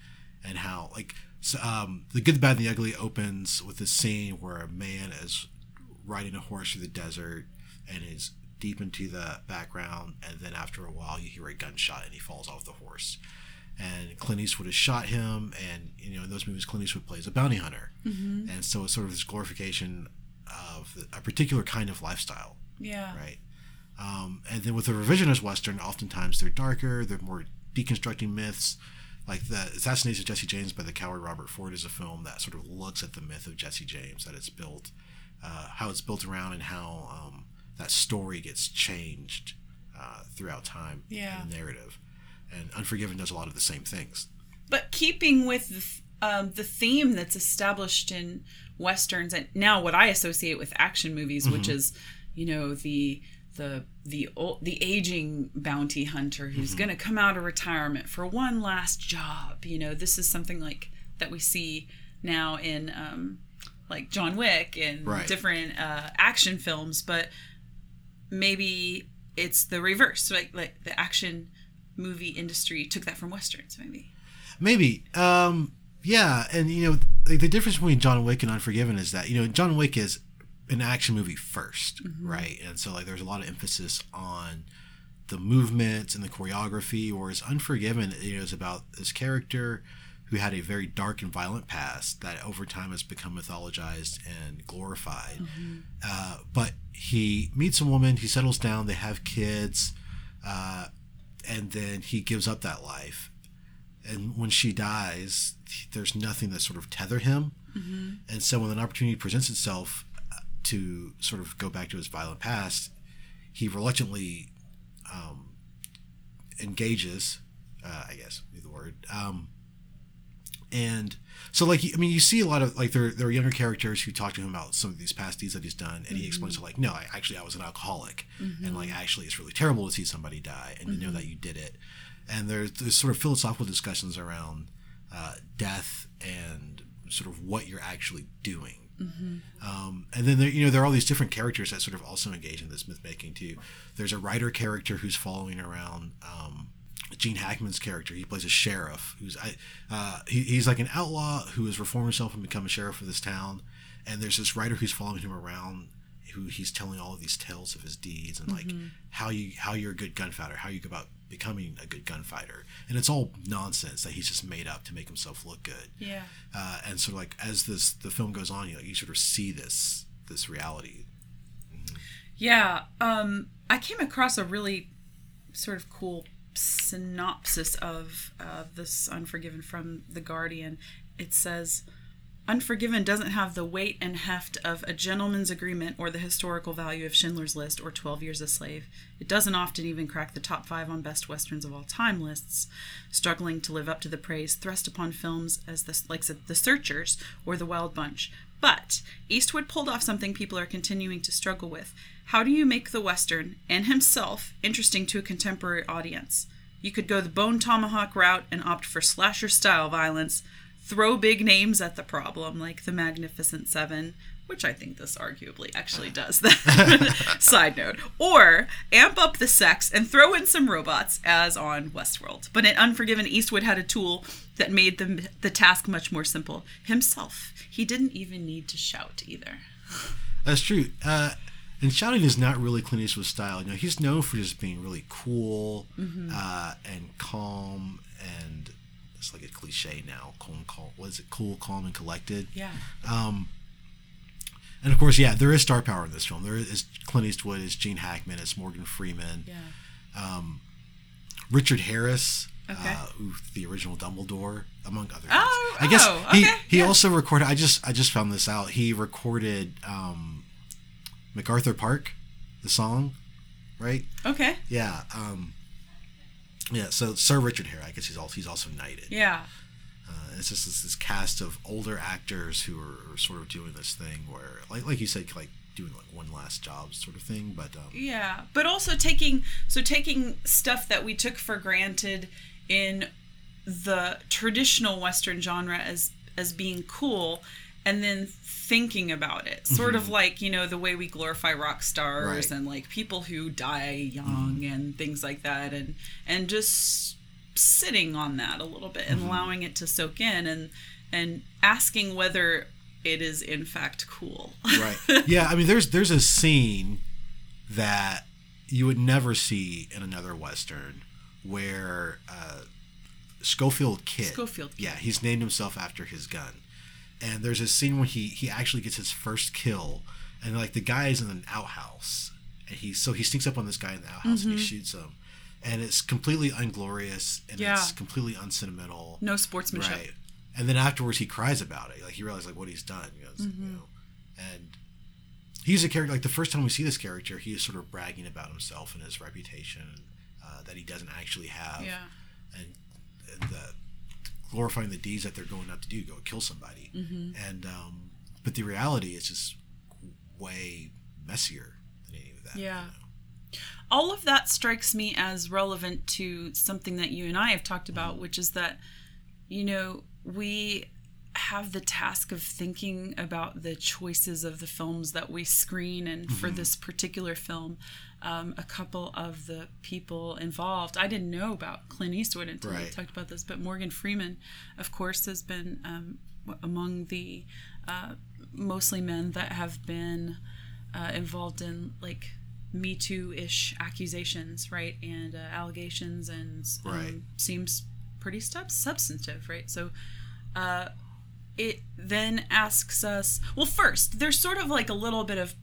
[SPEAKER 2] and how like so, um, the Good, the Bad, and the Ugly opens with this scene where a man is riding a horse through the desert and is deep into the background, and then after a while you hear a gunshot and he falls off the horse. And Clint Eastwood has shot him, and you know in those movies Clint Eastwood plays a bounty hunter, and so it's sort of this glorification of a particular kind of lifestyle
[SPEAKER 1] Yeah.
[SPEAKER 2] right? Um, and then with a revisionist western, oftentimes they're darker, they're more deconstructing myths. Like the Assassination of Jesse James by the coward Robert Ford is a film that sort of looks at the myth of Jesse James, that it's built, uh, how it's built around, and how um, that story gets changed uh, throughout time
[SPEAKER 1] Yeah.
[SPEAKER 2] in the narrative. And Unforgiven does a lot of the same things.
[SPEAKER 1] But keeping with the, th- um, the theme that's established in westerns, and now what I associate with action movies, which is, you know, the the the old, the aging bounty hunter who's going to come out of retirement for one last job. You know, this is something like that we see now in um, like John Wick and
[SPEAKER 2] Right.
[SPEAKER 1] different uh, action films, but maybe it's the reverse. Like like the action movie industry took that from westerns, maybe.
[SPEAKER 2] Maybe. Um, yeah, and you know, like the difference between John Wick and Unforgiven is that you know John Wick is an action movie 1st right? And so like there's a lot of emphasis on the movements and the choreography, whereas Unforgiven you know, is about this character who had a very dark and violent past that over time has become mythologized and glorified. Uh, but he meets a woman, he settles down, they have kids, uh, and then he gives up that life and when she dies, there's nothing that sort of tether him. And so when an opportunity presents itself uh, to sort of go back to his violent past, he reluctantly um, engages. Uh, I guess the word. Um, and so, like, I mean, you see a lot of like there there are younger characters who talk to him about some of these past deeds that he's done, and he explains to like, no, I actually I was an alcoholic, and like actually it's really terrible to see somebody die, and to know that you did it. And there's, there's sort of philosophical discussions around uh, death and sort of what you're actually doing. Um, and then there, you know there are all these different characters that sort of also engage in this myth making too. There's a writer character who's following around um, Gene Hackman's character. He plays a sheriff who's I uh, he, he's like an outlaw who has reformed himself and become a sheriff of this town. And there's this writer who's following him around, who he's telling all of these tales of his deeds and like how you how you're a good gunfighter, how you go about becoming a good gunfighter. And it's all nonsense that he's just made up to make himself look good.
[SPEAKER 1] Yeah.
[SPEAKER 2] Uh, and so like as this the film goes on, you like, you sort of see this this reality.
[SPEAKER 1] Yeah, um, I came across a really sort of cool synopsis of uh, this Unforgiven from The Guardian. It says, Unforgiven doesn't have the weight and heft of A Gentleman's Agreement or the historical value of Schindler's List or 12 Years a Slave. It doesn't often even crack the top five on best westerns of all time lists, struggling to live up to the praise thrust upon films as the, like The Searchers or The Wild Bunch. But Eastwood pulled off something people are continuing to struggle with. How do you make the Western and himself interesting to a contemporary audience? You could go the bone tomahawk route and opt for slasher style violence, throw big names at the problem like the Magnificent Seven, which I think this arguably actually does that. *laughs* Side note. Or amp up the sex and throw in some robots as on Westworld. But in Unforgiven, Eastwood had a tool that made the, the task much more simple. Himself. He didn't even need to shout either.
[SPEAKER 2] That's true. Uh, and shouting is not really Clint Eastwood's style. You know, he's known for just being really cool uh, and calm, and it's like a cliche now. Calm, calm. What is it? Cool, calm, and collected.
[SPEAKER 1] Yeah.
[SPEAKER 2] And of course, yeah, there is star power in this film. There is Clint Eastwood, is Gene Hackman, is Morgan Freeman,
[SPEAKER 1] Yeah.
[SPEAKER 2] Richard Harris,
[SPEAKER 1] Okay.
[SPEAKER 2] uh, who the original Dumbledore, among other things.
[SPEAKER 1] Oh,
[SPEAKER 2] I guess
[SPEAKER 1] oh,
[SPEAKER 2] he
[SPEAKER 1] okay,
[SPEAKER 2] he
[SPEAKER 1] yeah.
[SPEAKER 2] also recorded. I just I just found this out. He recorded um, MacArthur Park, the song, right?
[SPEAKER 1] Okay.
[SPEAKER 2] Yeah. Um, yeah. So Sir Richard Harris, I guess he's also he's also knighted.
[SPEAKER 1] Yeah.
[SPEAKER 2] Uh, it's just this, this cast of older actors who are, are sort of doing this thing where, like like you said, like doing like one last job sort of thing. But um,
[SPEAKER 1] Yeah, but also taking so taking stuff that we took for granted in the traditional western genre as as being cool and then thinking about it. Sort of mm-hmm. like, you know, the way we glorify rock stars
[SPEAKER 2] Right.
[SPEAKER 1] and like people who die young mm-hmm. and things like that and and just sitting on that a little bit and mm-hmm. allowing it to soak in and and asking whether it is in fact cool.
[SPEAKER 2] right, *laughs* yeah. I mean, there's there's a scene that you would never see in another western where uh, Schofield Kid.
[SPEAKER 1] Schofield Kid.
[SPEAKER 2] Yeah, he's named himself after his gun. And there's a scene where he he actually gets his first kill, and like the guy is in an outhouse, and he so he sneaks up on this guy in the outhouse and he shoots him, and it's completely unglorious and
[SPEAKER 1] Mm-hmm. Yeah.
[SPEAKER 2] it's completely unsentimental.
[SPEAKER 1] no sportsmanship.
[SPEAKER 2] Right. And then afterwards, he cries about it. Like he realizes like what he's done. He goes,
[SPEAKER 1] Mm-hmm.
[SPEAKER 2] you know, and he's a character. Like the first time we see this character, he is sort of bragging about himself and his reputation uh, that he doesn't actually have,
[SPEAKER 1] Yeah.
[SPEAKER 2] and, and the, glorifying the deeds that they're going out to do, go kill somebody.
[SPEAKER 1] Mm-hmm.
[SPEAKER 2] And um, but the reality is just way messier than any of that. you
[SPEAKER 1] Yeah.
[SPEAKER 2] know?
[SPEAKER 1] all of that strikes me as relevant to something that you and I have talked
[SPEAKER 2] Mm-hmm.
[SPEAKER 1] about, which is that, you know, we have the task of thinking about the choices of the films that we screen. And for
[SPEAKER 2] Mm-hmm.
[SPEAKER 1] this particular film, um, a couple of the people involved, I didn't know about Clint Eastwood until we talked about this, but Morgan Freeman, of course, has been um, among the uh, mostly men that have been uh, involved in like Me Too ish accusations, right, and uh, allegations, and um,
[SPEAKER 2] Right.
[SPEAKER 1] seems pretty sub- substantive, right? So, uh, it then asks us. Well, first, there's sort of like a little bit of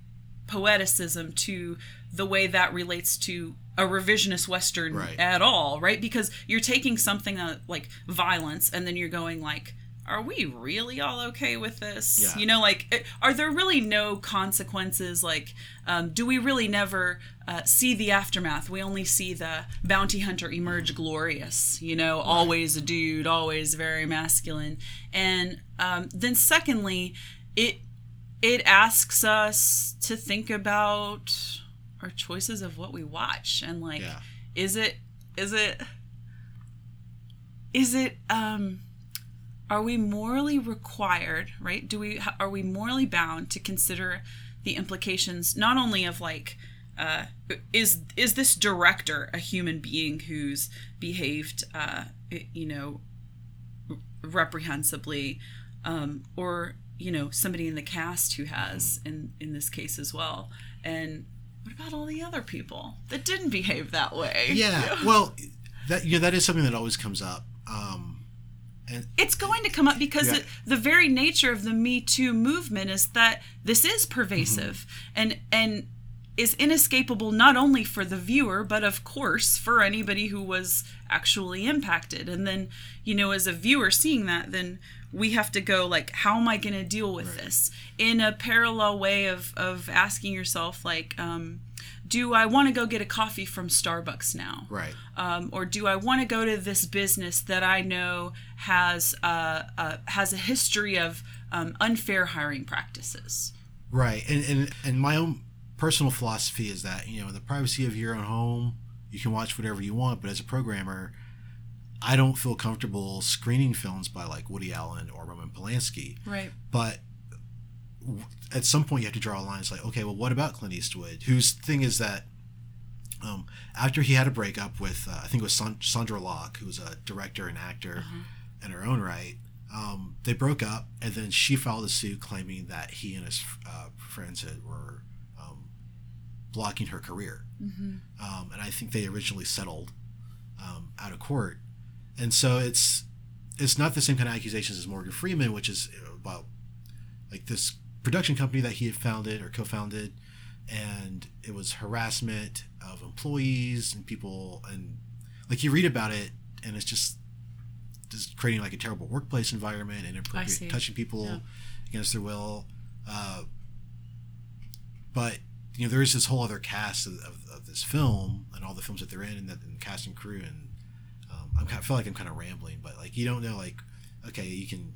[SPEAKER 1] poeticism to the way that relates to a revisionist western
[SPEAKER 2] Right.
[SPEAKER 1] at all, right? Because you're taking something that, like violence, and then you're going like. Are we really all okay with this?
[SPEAKER 2] Yeah.
[SPEAKER 1] You know, like, eh, are there really no consequences? Like, um, do we really never uh, see the aftermath? We only see the bounty hunter emerge glorious, you know, always a dude, always very masculine. And um, then, secondly, it it asks us to think about our choices of what we watch and like,
[SPEAKER 2] Yeah.
[SPEAKER 1] is it is it is it um are we morally required right do we are we morally bound to consider the implications not only of like uh, is is this director a human being who's behaved, uh, you know, reprehensibly, um, or you know somebody in the cast who has in in this case as well, and what about all the other people that didn't behave that way?
[SPEAKER 2] Yeah, *laughs* well, that yeah, that is something that always comes up. Um, and
[SPEAKER 1] it's going to come up because
[SPEAKER 2] Yeah.
[SPEAKER 1] it, the very nature of the Me Too movement is that this is pervasive and and is inescapable not only for the viewer but of course for anybody who was actually impacted. And then you know, as a viewer seeing that, then we have to go like, how am I going to deal with this in a parallel way of of asking yourself like. Um, do I want to go get a coffee from Starbucks now?
[SPEAKER 2] right,
[SPEAKER 1] um, or do I want to go to this business that I know has uh, uh, has a history of um, unfair hiring practices?
[SPEAKER 2] right, and and and my own personal philosophy is that you know, in the privacy of your own home, you can watch whatever you want. But as a programmer, I don't feel comfortable screening films by like Woody Allen or Roman Polanski.
[SPEAKER 1] Right.
[SPEAKER 2] but w- at some point you have to draw a line. It's like, okay, well, what about Clint Eastwood? Whose thing is that um, after he had a breakup with, uh, I think it was San- Sandra Locke, who was a director and actor in her own right, um, they broke up, and then she filed a suit claiming that he and his uh, friends had, were um, blocking her career. Um, and I think they originally settled um, out of court. And so it's it's not the same kind of accusations as Morgan Freeman, which is about like this production company that he had founded or co-founded, and it was harassment of employees and people, and like you read about it, and it's just just creating like a terrible workplace environment and inappropriate touching people
[SPEAKER 1] Yeah.
[SPEAKER 2] against their will. Uh, but you know, there is this whole other cast of, of, of this film and all the films that they're in, and, that, and the cast and crew, and I'm I feel like I'm kind of rambling, but like you don't know, like okay, you can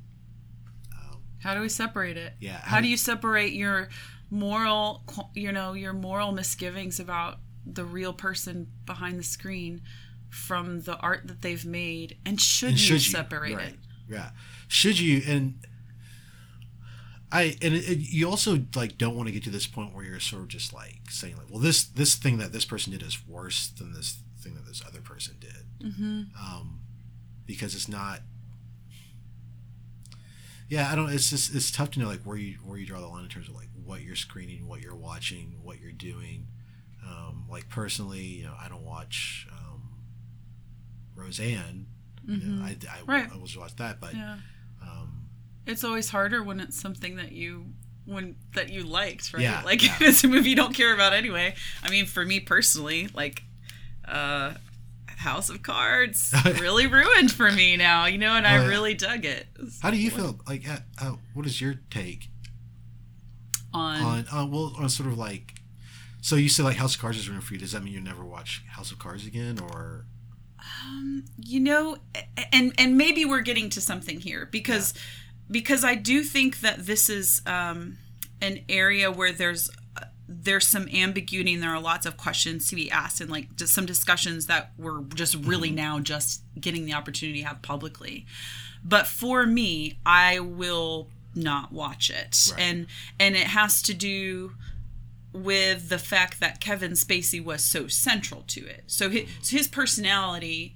[SPEAKER 2] um,
[SPEAKER 1] How do we separate it?
[SPEAKER 2] Yeah,
[SPEAKER 1] How,
[SPEAKER 2] how-
[SPEAKER 1] do you separate your moral, you know, your moral misgivings about the real person behind the screen from the art that they've made? And should,
[SPEAKER 2] and
[SPEAKER 1] you
[SPEAKER 2] should you
[SPEAKER 1] separate
[SPEAKER 2] right,
[SPEAKER 1] it?
[SPEAKER 2] Yeah, should you? And I and it, it- you also like don't want to get to this point where you're sort of just like saying like, well, this this thing that this person did is worse than this thing that this other person did, mm-hmm. um, because it's not. Yeah, I don't. It's just it's tough to know like where you where you draw the line in terms of like what you're screening, what you're watching, what you're doing. Um, like personally, you know, I don't watch um, Roseanne. You know, I, I,
[SPEAKER 1] Mm-hmm. Right.
[SPEAKER 2] I was watch that, but
[SPEAKER 1] Yeah.
[SPEAKER 2] um,
[SPEAKER 1] It's always harder when it's something that you when that you liked, right?
[SPEAKER 2] Yeah,
[SPEAKER 1] like
[SPEAKER 2] yeah.
[SPEAKER 1] if *laughs* it's a movie you don't care about anyway. I mean, for me personally, like uh House of Cards *laughs* really ruined for me now, you know, and I really dug it.
[SPEAKER 2] how do you feel? Like, uh, uh, what is your take
[SPEAKER 1] On,
[SPEAKER 2] on? Uh, well, on sort of like, so you say like House of Cards is ruined for you. Does that mean you never watch House of Cards again, or
[SPEAKER 1] you know and and maybe we're getting to something here because because i do think that this is um an area where there's there's some ambiguity and there are lots of questions to be asked and like just some discussions that we're just really now just getting the opportunity to have publicly but for me i will not watch it
[SPEAKER 2] Right.
[SPEAKER 1] and and it has to do with the fact that Kevin Spacey was so central to it. So his, so his personality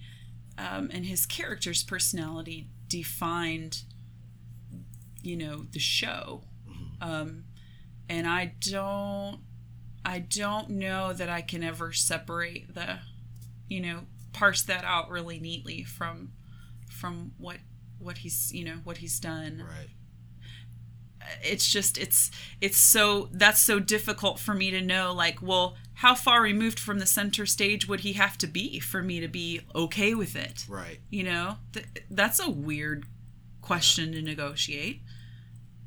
[SPEAKER 1] um, and his character's personality defined, you know, the show. Um, and I don't, I don't know that I can ever separate the, you know, parse that out really neatly from, from what, what he's, you know, what he's done
[SPEAKER 2] right?
[SPEAKER 1] it's just it's it's so that's so difficult for me to know like well how far removed from the center stage would he have to be for me to be okay with it
[SPEAKER 2] Right.
[SPEAKER 1] you know Th- that's a weird question to negotiate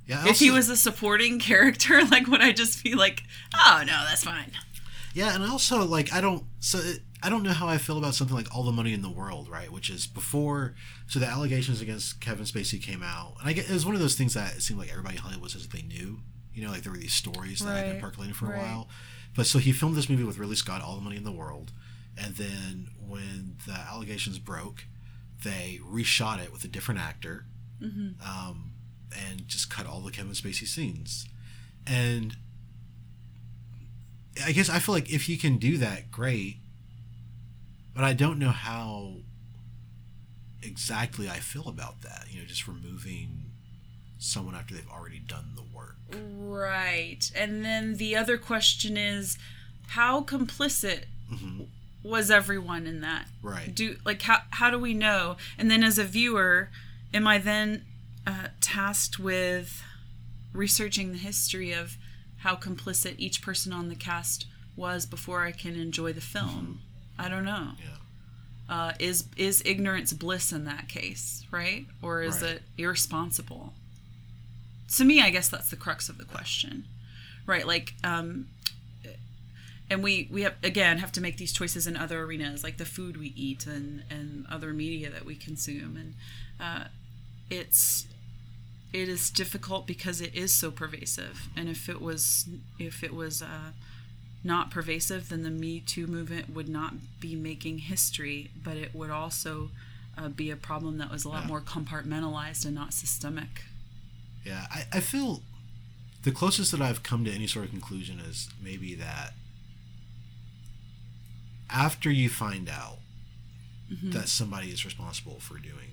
[SPEAKER 2] Yeah. I
[SPEAKER 1] if he was a supporting character *laughs* like would i just be like oh no that's fine
[SPEAKER 2] Yeah, and also like I don't so it, I don't know how I feel about something like All the Money in the World, right? Which is before so the allegations against Kevin Spacey came out, and I get it was one of those things that it seemed like everybody in Hollywood says that they knew, you know, like there were these stories that had been percolating for a
[SPEAKER 1] right.
[SPEAKER 2] while. But so he filmed this movie with Ridley Scott, All the Money in the World, and then when the allegations broke, they reshot it with a different actor, um, and just cut all the Kevin Spacey scenes, and I guess I feel like if you can do that, great. But I don't know how exactly I feel about that. You know, just removing someone after they've already done the work.
[SPEAKER 1] Right. And then the other question is how complicit mm-hmm. was everyone in that?
[SPEAKER 2] Right.
[SPEAKER 1] Do like how how do we know? And then as a viewer, am I then uh, tasked with researching the history of how complicit each person on the cast was before I can enjoy the film? I don't know.
[SPEAKER 2] Yeah.
[SPEAKER 1] Uh, is is ignorance bliss in that case, right? Or is
[SPEAKER 2] Right.
[SPEAKER 1] it irresponsible? To me, I guess that's the crux of the question, right? Like, um, and we we have again have to make these choices in other arenas, like the food we eat and and other media that we consume, and uh, it's it is difficult because it is so pervasive. And if it was if it was uh, not pervasive, then the Me Too movement would not be making history, but it would also uh, be a problem that was a lot
[SPEAKER 2] Yeah.
[SPEAKER 1] more compartmentalized and not systemic.
[SPEAKER 2] Yeah, I, I feel the closest that I've come to any sort of conclusion is maybe that after you find out that somebody is responsible for doing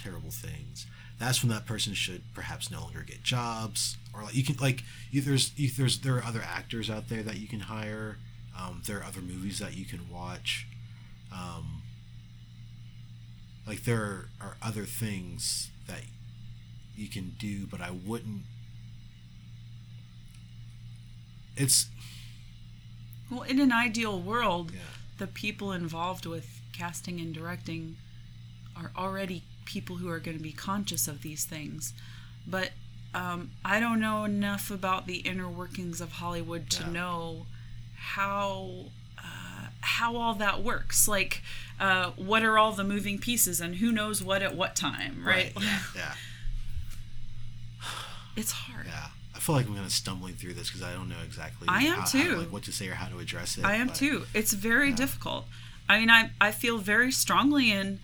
[SPEAKER 2] terrible things, that's when that person should perhaps no longer get jobs or like you can like you, there's you, there's there are other actors out there that you can hire. Um, there are other movies that you can watch. Um, like there are other things that you can do, but I wouldn't. It's
[SPEAKER 1] Well, in an ideal world,
[SPEAKER 2] yeah,
[SPEAKER 1] the people involved with casting and directing are already people who are going to be conscious of these things. But um, I don't know enough about the inner workings of Hollywood to
[SPEAKER 2] Yeah.
[SPEAKER 1] know how uh, how all that works. Like, uh, what are all the moving pieces, and who knows what at what time, right?
[SPEAKER 2] Yeah, *laughs* yeah,
[SPEAKER 1] it's hard.
[SPEAKER 2] yeah. I feel like I'm kind of stumbling through this because I don't know exactly.
[SPEAKER 1] I am
[SPEAKER 2] how- how-
[SPEAKER 1] too.
[SPEAKER 2] like what to say or how to address it.
[SPEAKER 1] I am
[SPEAKER 2] but-
[SPEAKER 1] too. It's very difficult. I mean, I I feel very strongly in,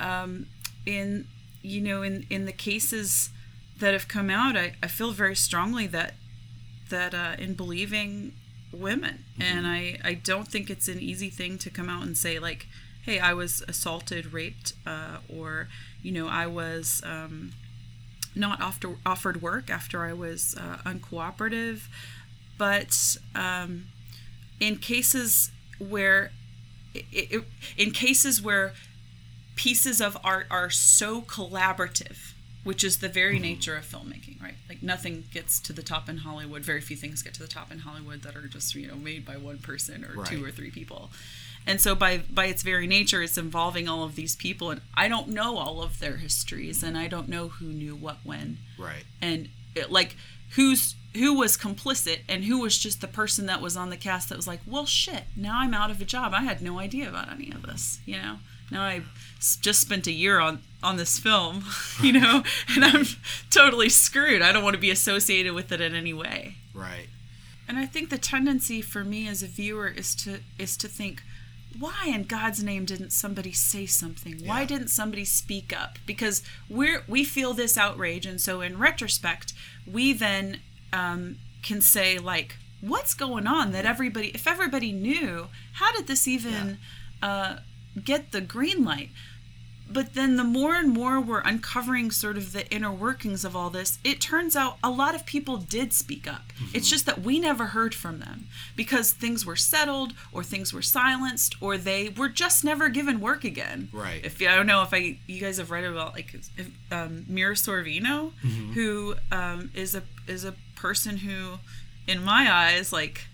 [SPEAKER 1] um, in you know, in in the cases that have come out. I, I feel very strongly that that uh, in believing women, and I I don't think it's an easy thing to come out and say like, hey, I was assaulted, raped, uh, or you know, I was. Um, not after, offered work after I was uh, uncooperative, but um, in cases where i i in cases where pieces of art are so collaborative which is the very mm-hmm. nature of filmmaking right? Like nothing gets to the top in hollywood. Very few things get to the top in hollywood that are just you know made by one person or two or three people. And so by by its very nature it's involving all of these people and i don't know all of their histories and i don't know who knew what when.
[SPEAKER 2] Right.
[SPEAKER 1] and it, like who's who was complicit and who was just the person that was on the cast that was like well shit now i'm out of a job. I had no idea about any of this you know now I just spent a year on on this film *laughs* you know *laughs* and i'm totally screwed i don't want to be associated with it in any way
[SPEAKER 2] Right.
[SPEAKER 1] and I think the tendency for me as a viewer is to is to think, why in God's name didn't somebody say something? Why
[SPEAKER 2] Yeah.
[SPEAKER 1] didn't somebody speak up? Because we're we feel this outrage, and so in retrospect, we then um, can say like, what's going on? That everybody, if everybody knew, how did this even uh, get the green light? But then the more and more we're uncovering sort of the inner workings of all this, it turns out a lot of people did speak up. It's just that we never heard from them because things were settled or things were silenced or they were just never given work again.
[SPEAKER 2] Right.
[SPEAKER 1] If I don't know if I you guys have read about like if, um, Mira Sorvino, who um, is a is a person who, in my eyes, like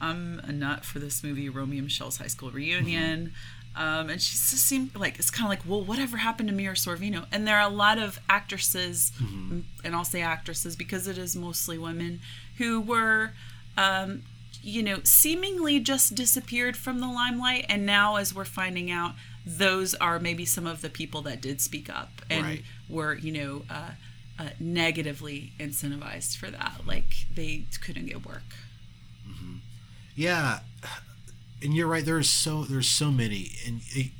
[SPEAKER 1] I'm a nut for this movie, Romy and Michele's High School Reunion. Um, and she just seemed like it's kind of like, well, whatever happened to Mira Sorvino? And there are a lot of actresses, and I'll say actresses because it is mostly women, who were, um, you know, seemingly just disappeared from the limelight. And now, as we're finding out, those are maybe some of the people that did speak up and
[SPEAKER 2] Right.
[SPEAKER 1] were, you know, uh, uh, negatively incentivized for that. Like they couldn't get work.
[SPEAKER 2] Yeah, and you're right. There's so there's so many, and it,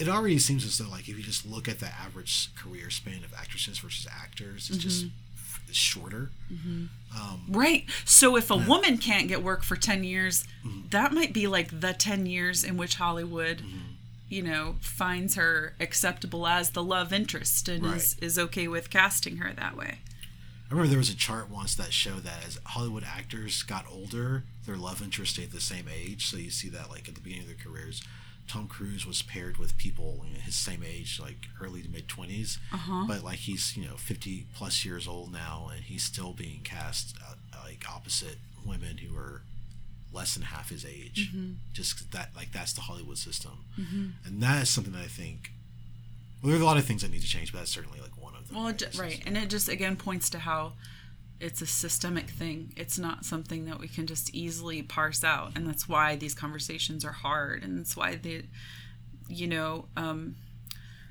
[SPEAKER 2] it already seems as though like if you just look at the average career span of actresses versus actors, it's just mm-hmm. is shorter. Mm-hmm.
[SPEAKER 1] Um, right. So if a woman can't get work for 10 years,
[SPEAKER 2] Mm-hmm.
[SPEAKER 1] that might be like the 10 years in which Hollywood, mm-hmm. you know, finds her acceptable as the love interest and is, is okay with casting her that way.
[SPEAKER 2] Remember there was a chart once that showed that as Hollywood actors got older, their love interest stayed the same age. So you see that like at the beginning of their careers, Tom Cruise was paired with people you know, his same age, like early to mid 20s. Uh-huh. But like he's you know 50 plus years old now, and he's still being cast uh, like opposite women who are less than half his age. Mm-hmm. Just that like that's the Hollywood system, mm-hmm. and that is something that I think. Well, there's a lot of things that need to change, but that's certainly like one them.
[SPEAKER 1] Well,
[SPEAKER 2] right.
[SPEAKER 1] And it just, again, points to how it's a systemic thing. It's not something that we can just easily parse out. And that's why these conversations are hard. And that's why they, you know, um,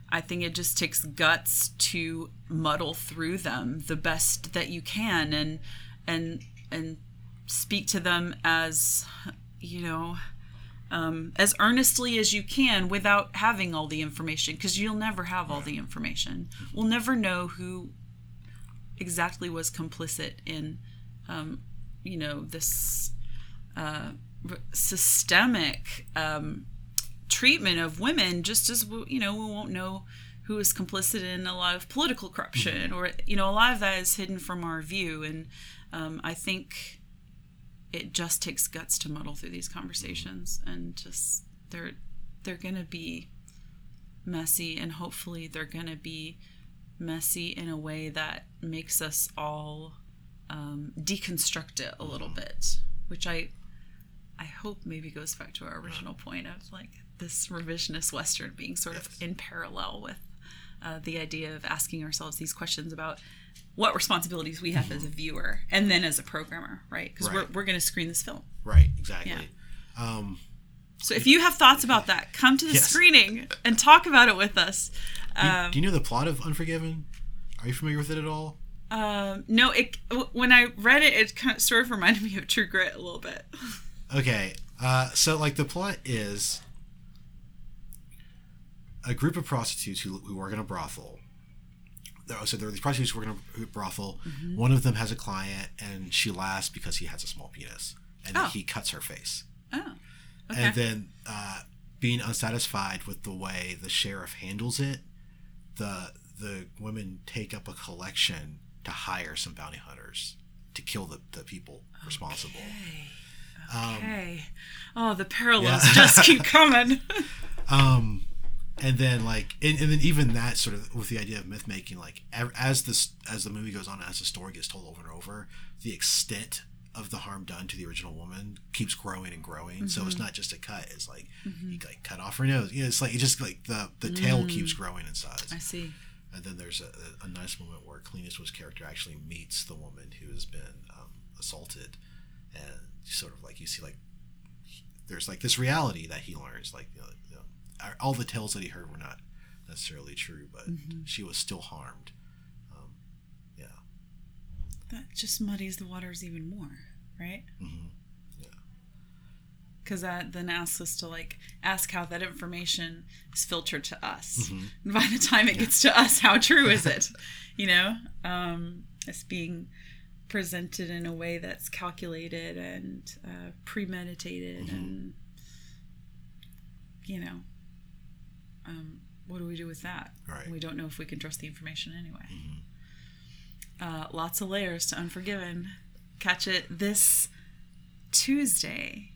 [SPEAKER 1] I think it just takes guts to muddle through them the best that you can and, and, and speak to them as, you know, um, as earnestly as you can without having all the information because you'll never have all the information. We'll never know who exactly was complicit in, um, you know, this uh, systemic um, treatment of women, just as you know, we won't know who is complicit in a lot of political corruption, or you know, a lot of that is hidden from our view, and um, I think it just takes guts to muddle through these conversations and just they're they're gonna be messy and hopefully they're gonna be messy in a way that makes us all um, deconstruct it a little bit which i i hope maybe goes back to our original point of like this revisionist western being sort of in parallel with uh, the idea of asking ourselves these questions about what responsibilities we have as a viewer and then as a programmer, right? Because
[SPEAKER 2] Right.
[SPEAKER 1] we're, we're going to screen this film.
[SPEAKER 2] Right, exactly.
[SPEAKER 1] Yeah.
[SPEAKER 2] Um,
[SPEAKER 1] So if you have thoughts about that, come to the
[SPEAKER 2] Yes.
[SPEAKER 1] screening and talk about it with us.
[SPEAKER 2] do, you,
[SPEAKER 1] Um,
[SPEAKER 2] do you know the plot of Unforgiven? Are you familiar with it at all?
[SPEAKER 1] Um, no, it when I read it, it kind of sort of reminded me of True Grit a little bit.
[SPEAKER 2] Okay, uh, so like the plot is a group of prostitutes who, who work in a brothel. There- So there are these prostitutes who work in a brothel.
[SPEAKER 1] Mm-hmm.
[SPEAKER 2] One of them has a client, and she laughs because he has a small penis, and
[SPEAKER 1] Oh.
[SPEAKER 2] he cuts her face.
[SPEAKER 1] Oh, okay.
[SPEAKER 2] And then, uh, being unsatisfied with the way the sheriff handles it, the the women take up a collection to hire some bounty hunters to kill the, the people responsible.
[SPEAKER 1] okay. Oh, the parallels
[SPEAKER 2] Yeah.
[SPEAKER 1] just keep *laughs* coming.
[SPEAKER 2] Um, and then like, and, and then even that sort of with the idea of myth making, like as this as the movie goes on, as the story gets told over and over, the extent of the harm done to the original woman keeps growing and growing. So it's mm-hmm. not just a cut; it's like mm-hmm. he like cut off her nose. You know, it's like it just like the the tail mm. keeps growing in size.
[SPEAKER 1] I see.
[SPEAKER 2] And then there's a, a nice moment where Clint Eastwood's character actually meets the woman who has been um, assaulted, and sort of like you see like he- there's like this reality that he learns like you know, you all the tales that he heard were not necessarily true, but she was still harmed. Um, yeah,
[SPEAKER 1] That just muddies the waters even more, right?
[SPEAKER 2] Mhm. Yeah.
[SPEAKER 1] Because that then asks us to like ask how that information is filtered to us.
[SPEAKER 2] Mm-hmm.
[SPEAKER 1] And by the time it gets to us, how true is it? *laughs* you know, um, it's being presented in a way that's calculated and uh, premeditated,
[SPEAKER 2] Mm-hmm.
[SPEAKER 1] and you know, um, what do we do with that?
[SPEAKER 2] Right.
[SPEAKER 1] We don't know if we can trust the information anyway. Uh, lots of layers to Unforgiven. Catch it this Tuesday,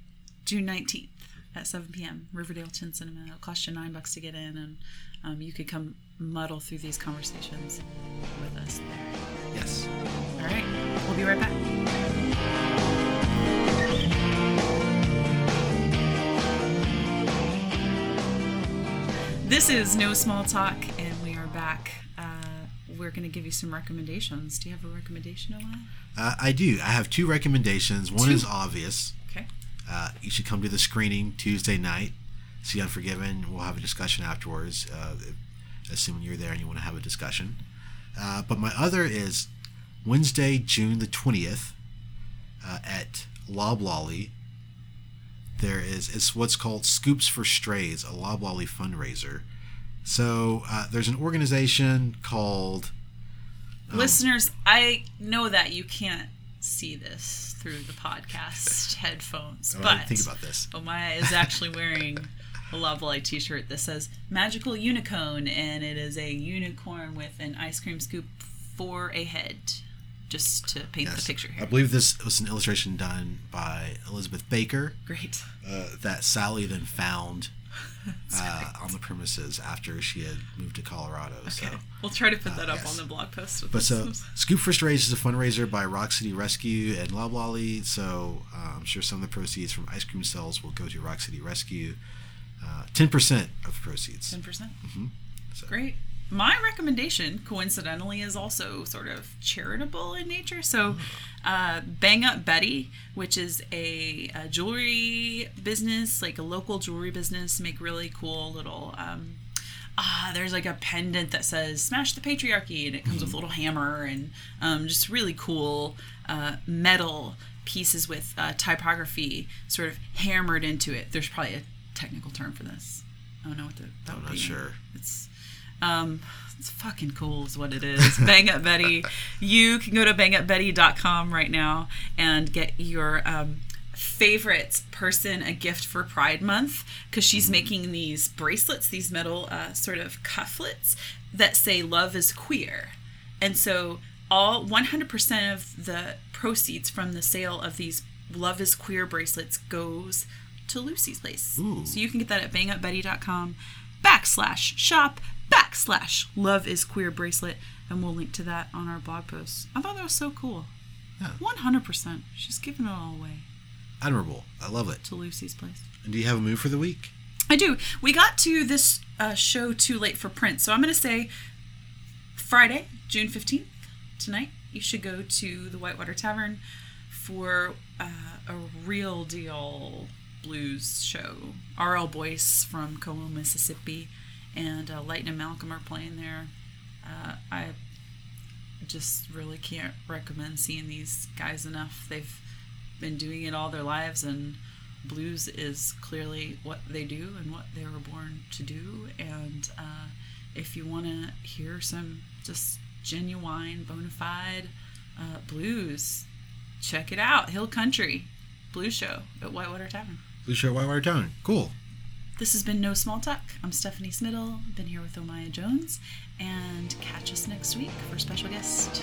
[SPEAKER 1] June 19th at 7 p.m. Riverdale 10 Cinema. It'll cost you nine bucks to get in, and um, you could come muddle through these conversations with us there.
[SPEAKER 2] yes.
[SPEAKER 1] All right, we'll be right back. This is No Small Talk, and we are back. Uh, we're going to give you some recommendations. Do you have a recommendation, Owen?
[SPEAKER 2] Uh, I do. I have two recommendations. One
[SPEAKER 1] Two.
[SPEAKER 2] is obvious.
[SPEAKER 1] Okay.
[SPEAKER 2] Uh, you should come to the screening Tuesday night. See Unforgiven. We'll have a discussion afterwards, uh, assuming you're there and you want to have a discussion. Uh, but my other is Wednesday, June the 20th uh, at Loblolly. There is it's what's called Scoops for Strays, a Loblolly fundraiser. So uh, there's an organization called
[SPEAKER 1] Listeners, I know that you can't see this through the podcast *laughs* headphones,
[SPEAKER 2] I
[SPEAKER 1] but
[SPEAKER 2] think about this.
[SPEAKER 1] Omaya is actually wearing a Light t-shirt that says "Magical Unicorn," and it is a unicorn with an ice cream scoop for a head, just to paint
[SPEAKER 2] Yes.
[SPEAKER 1] the picture here.
[SPEAKER 2] I believe this was an illustration done by Elizabeth Baker
[SPEAKER 1] Great.
[SPEAKER 2] uh, that Sally then found *laughs* uh, on the premises after she had moved to Colorado. So.
[SPEAKER 1] Okay. We'll try to put that up
[SPEAKER 2] yes.
[SPEAKER 1] on the blog post. with
[SPEAKER 2] But so. *laughs* Scoops for Strays is a fundraiser by Rock City Rescue and Loblolly. So uh, I'm sure some of the proceeds from ice cream sales will go to Rock City Rescue. Uh, Ten percent of the proceeds.
[SPEAKER 1] 10%.
[SPEAKER 2] Mm-hmm. So-
[SPEAKER 1] Great. My recommendation, coincidentally, is also sort of charitable in nature. So, uh, Bang Up Betty, which is a, a jewelry business, like a local jewelry business, make really cool little. Um, ah, there's like a pendant that says "Smash the Patriarchy," and it comes with a little hammer and um, just really cool uh, metal pieces with uh, typography sort of hammered into it. There's probably a technical term for this. I don't know what the, that
[SPEAKER 2] I'm not
[SPEAKER 1] be.
[SPEAKER 2] sure.
[SPEAKER 1] It's um it's fucking cool is what it is. *laughs* Bang Up Betty. You can go to bangupbetty.com right now and get your um favorite person a gift for Pride Month because she's making these bracelets, these metal uh, sort of cufflets that say "Love is queer," and so all 100% of the proceeds from the sale of these "Love is queer" bracelets goes to Lucy's Place.
[SPEAKER 2] Ooh.
[SPEAKER 1] So you can get that at bangupbetty.com backslash shop backslash love is queer bracelet and we'll link to that on our blog post. I thought that was so cool.
[SPEAKER 2] Yeah.
[SPEAKER 1] 100%. She's giving it all away
[SPEAKER 2] Admirable. I love it.
[SPEAKER 1] to Lucy's Place.
[SPEAKER 2] And do you have a move for the week?
[SPEAKER 1] I do. We got to this uh, show too late for print, so I'm going to say Friday, June 15th, tonight, you should go to the Whitewater Tavern for uh, a real deal blues show. R.L. Boyce from Como, Mississippi, and uh, and Malcolm are playing there. Uh, I just really can't recommend seeing these guys enough. They've been doing it all their lives, and blues is clearly what they do and what they were born to do. And uh, if you want to hear some just genuine, bona fide uh, blues, check it out. Hill Country Blues Show at Whitewater Tavern.
[SPEAKER 2] Blue Shirt Whitewater Town. Cool.
[SPEAKER 1] This has been No Small Talk. I'm Stephanie Smittle. I've been here with Omaya Jones. And catch us next week for special guest.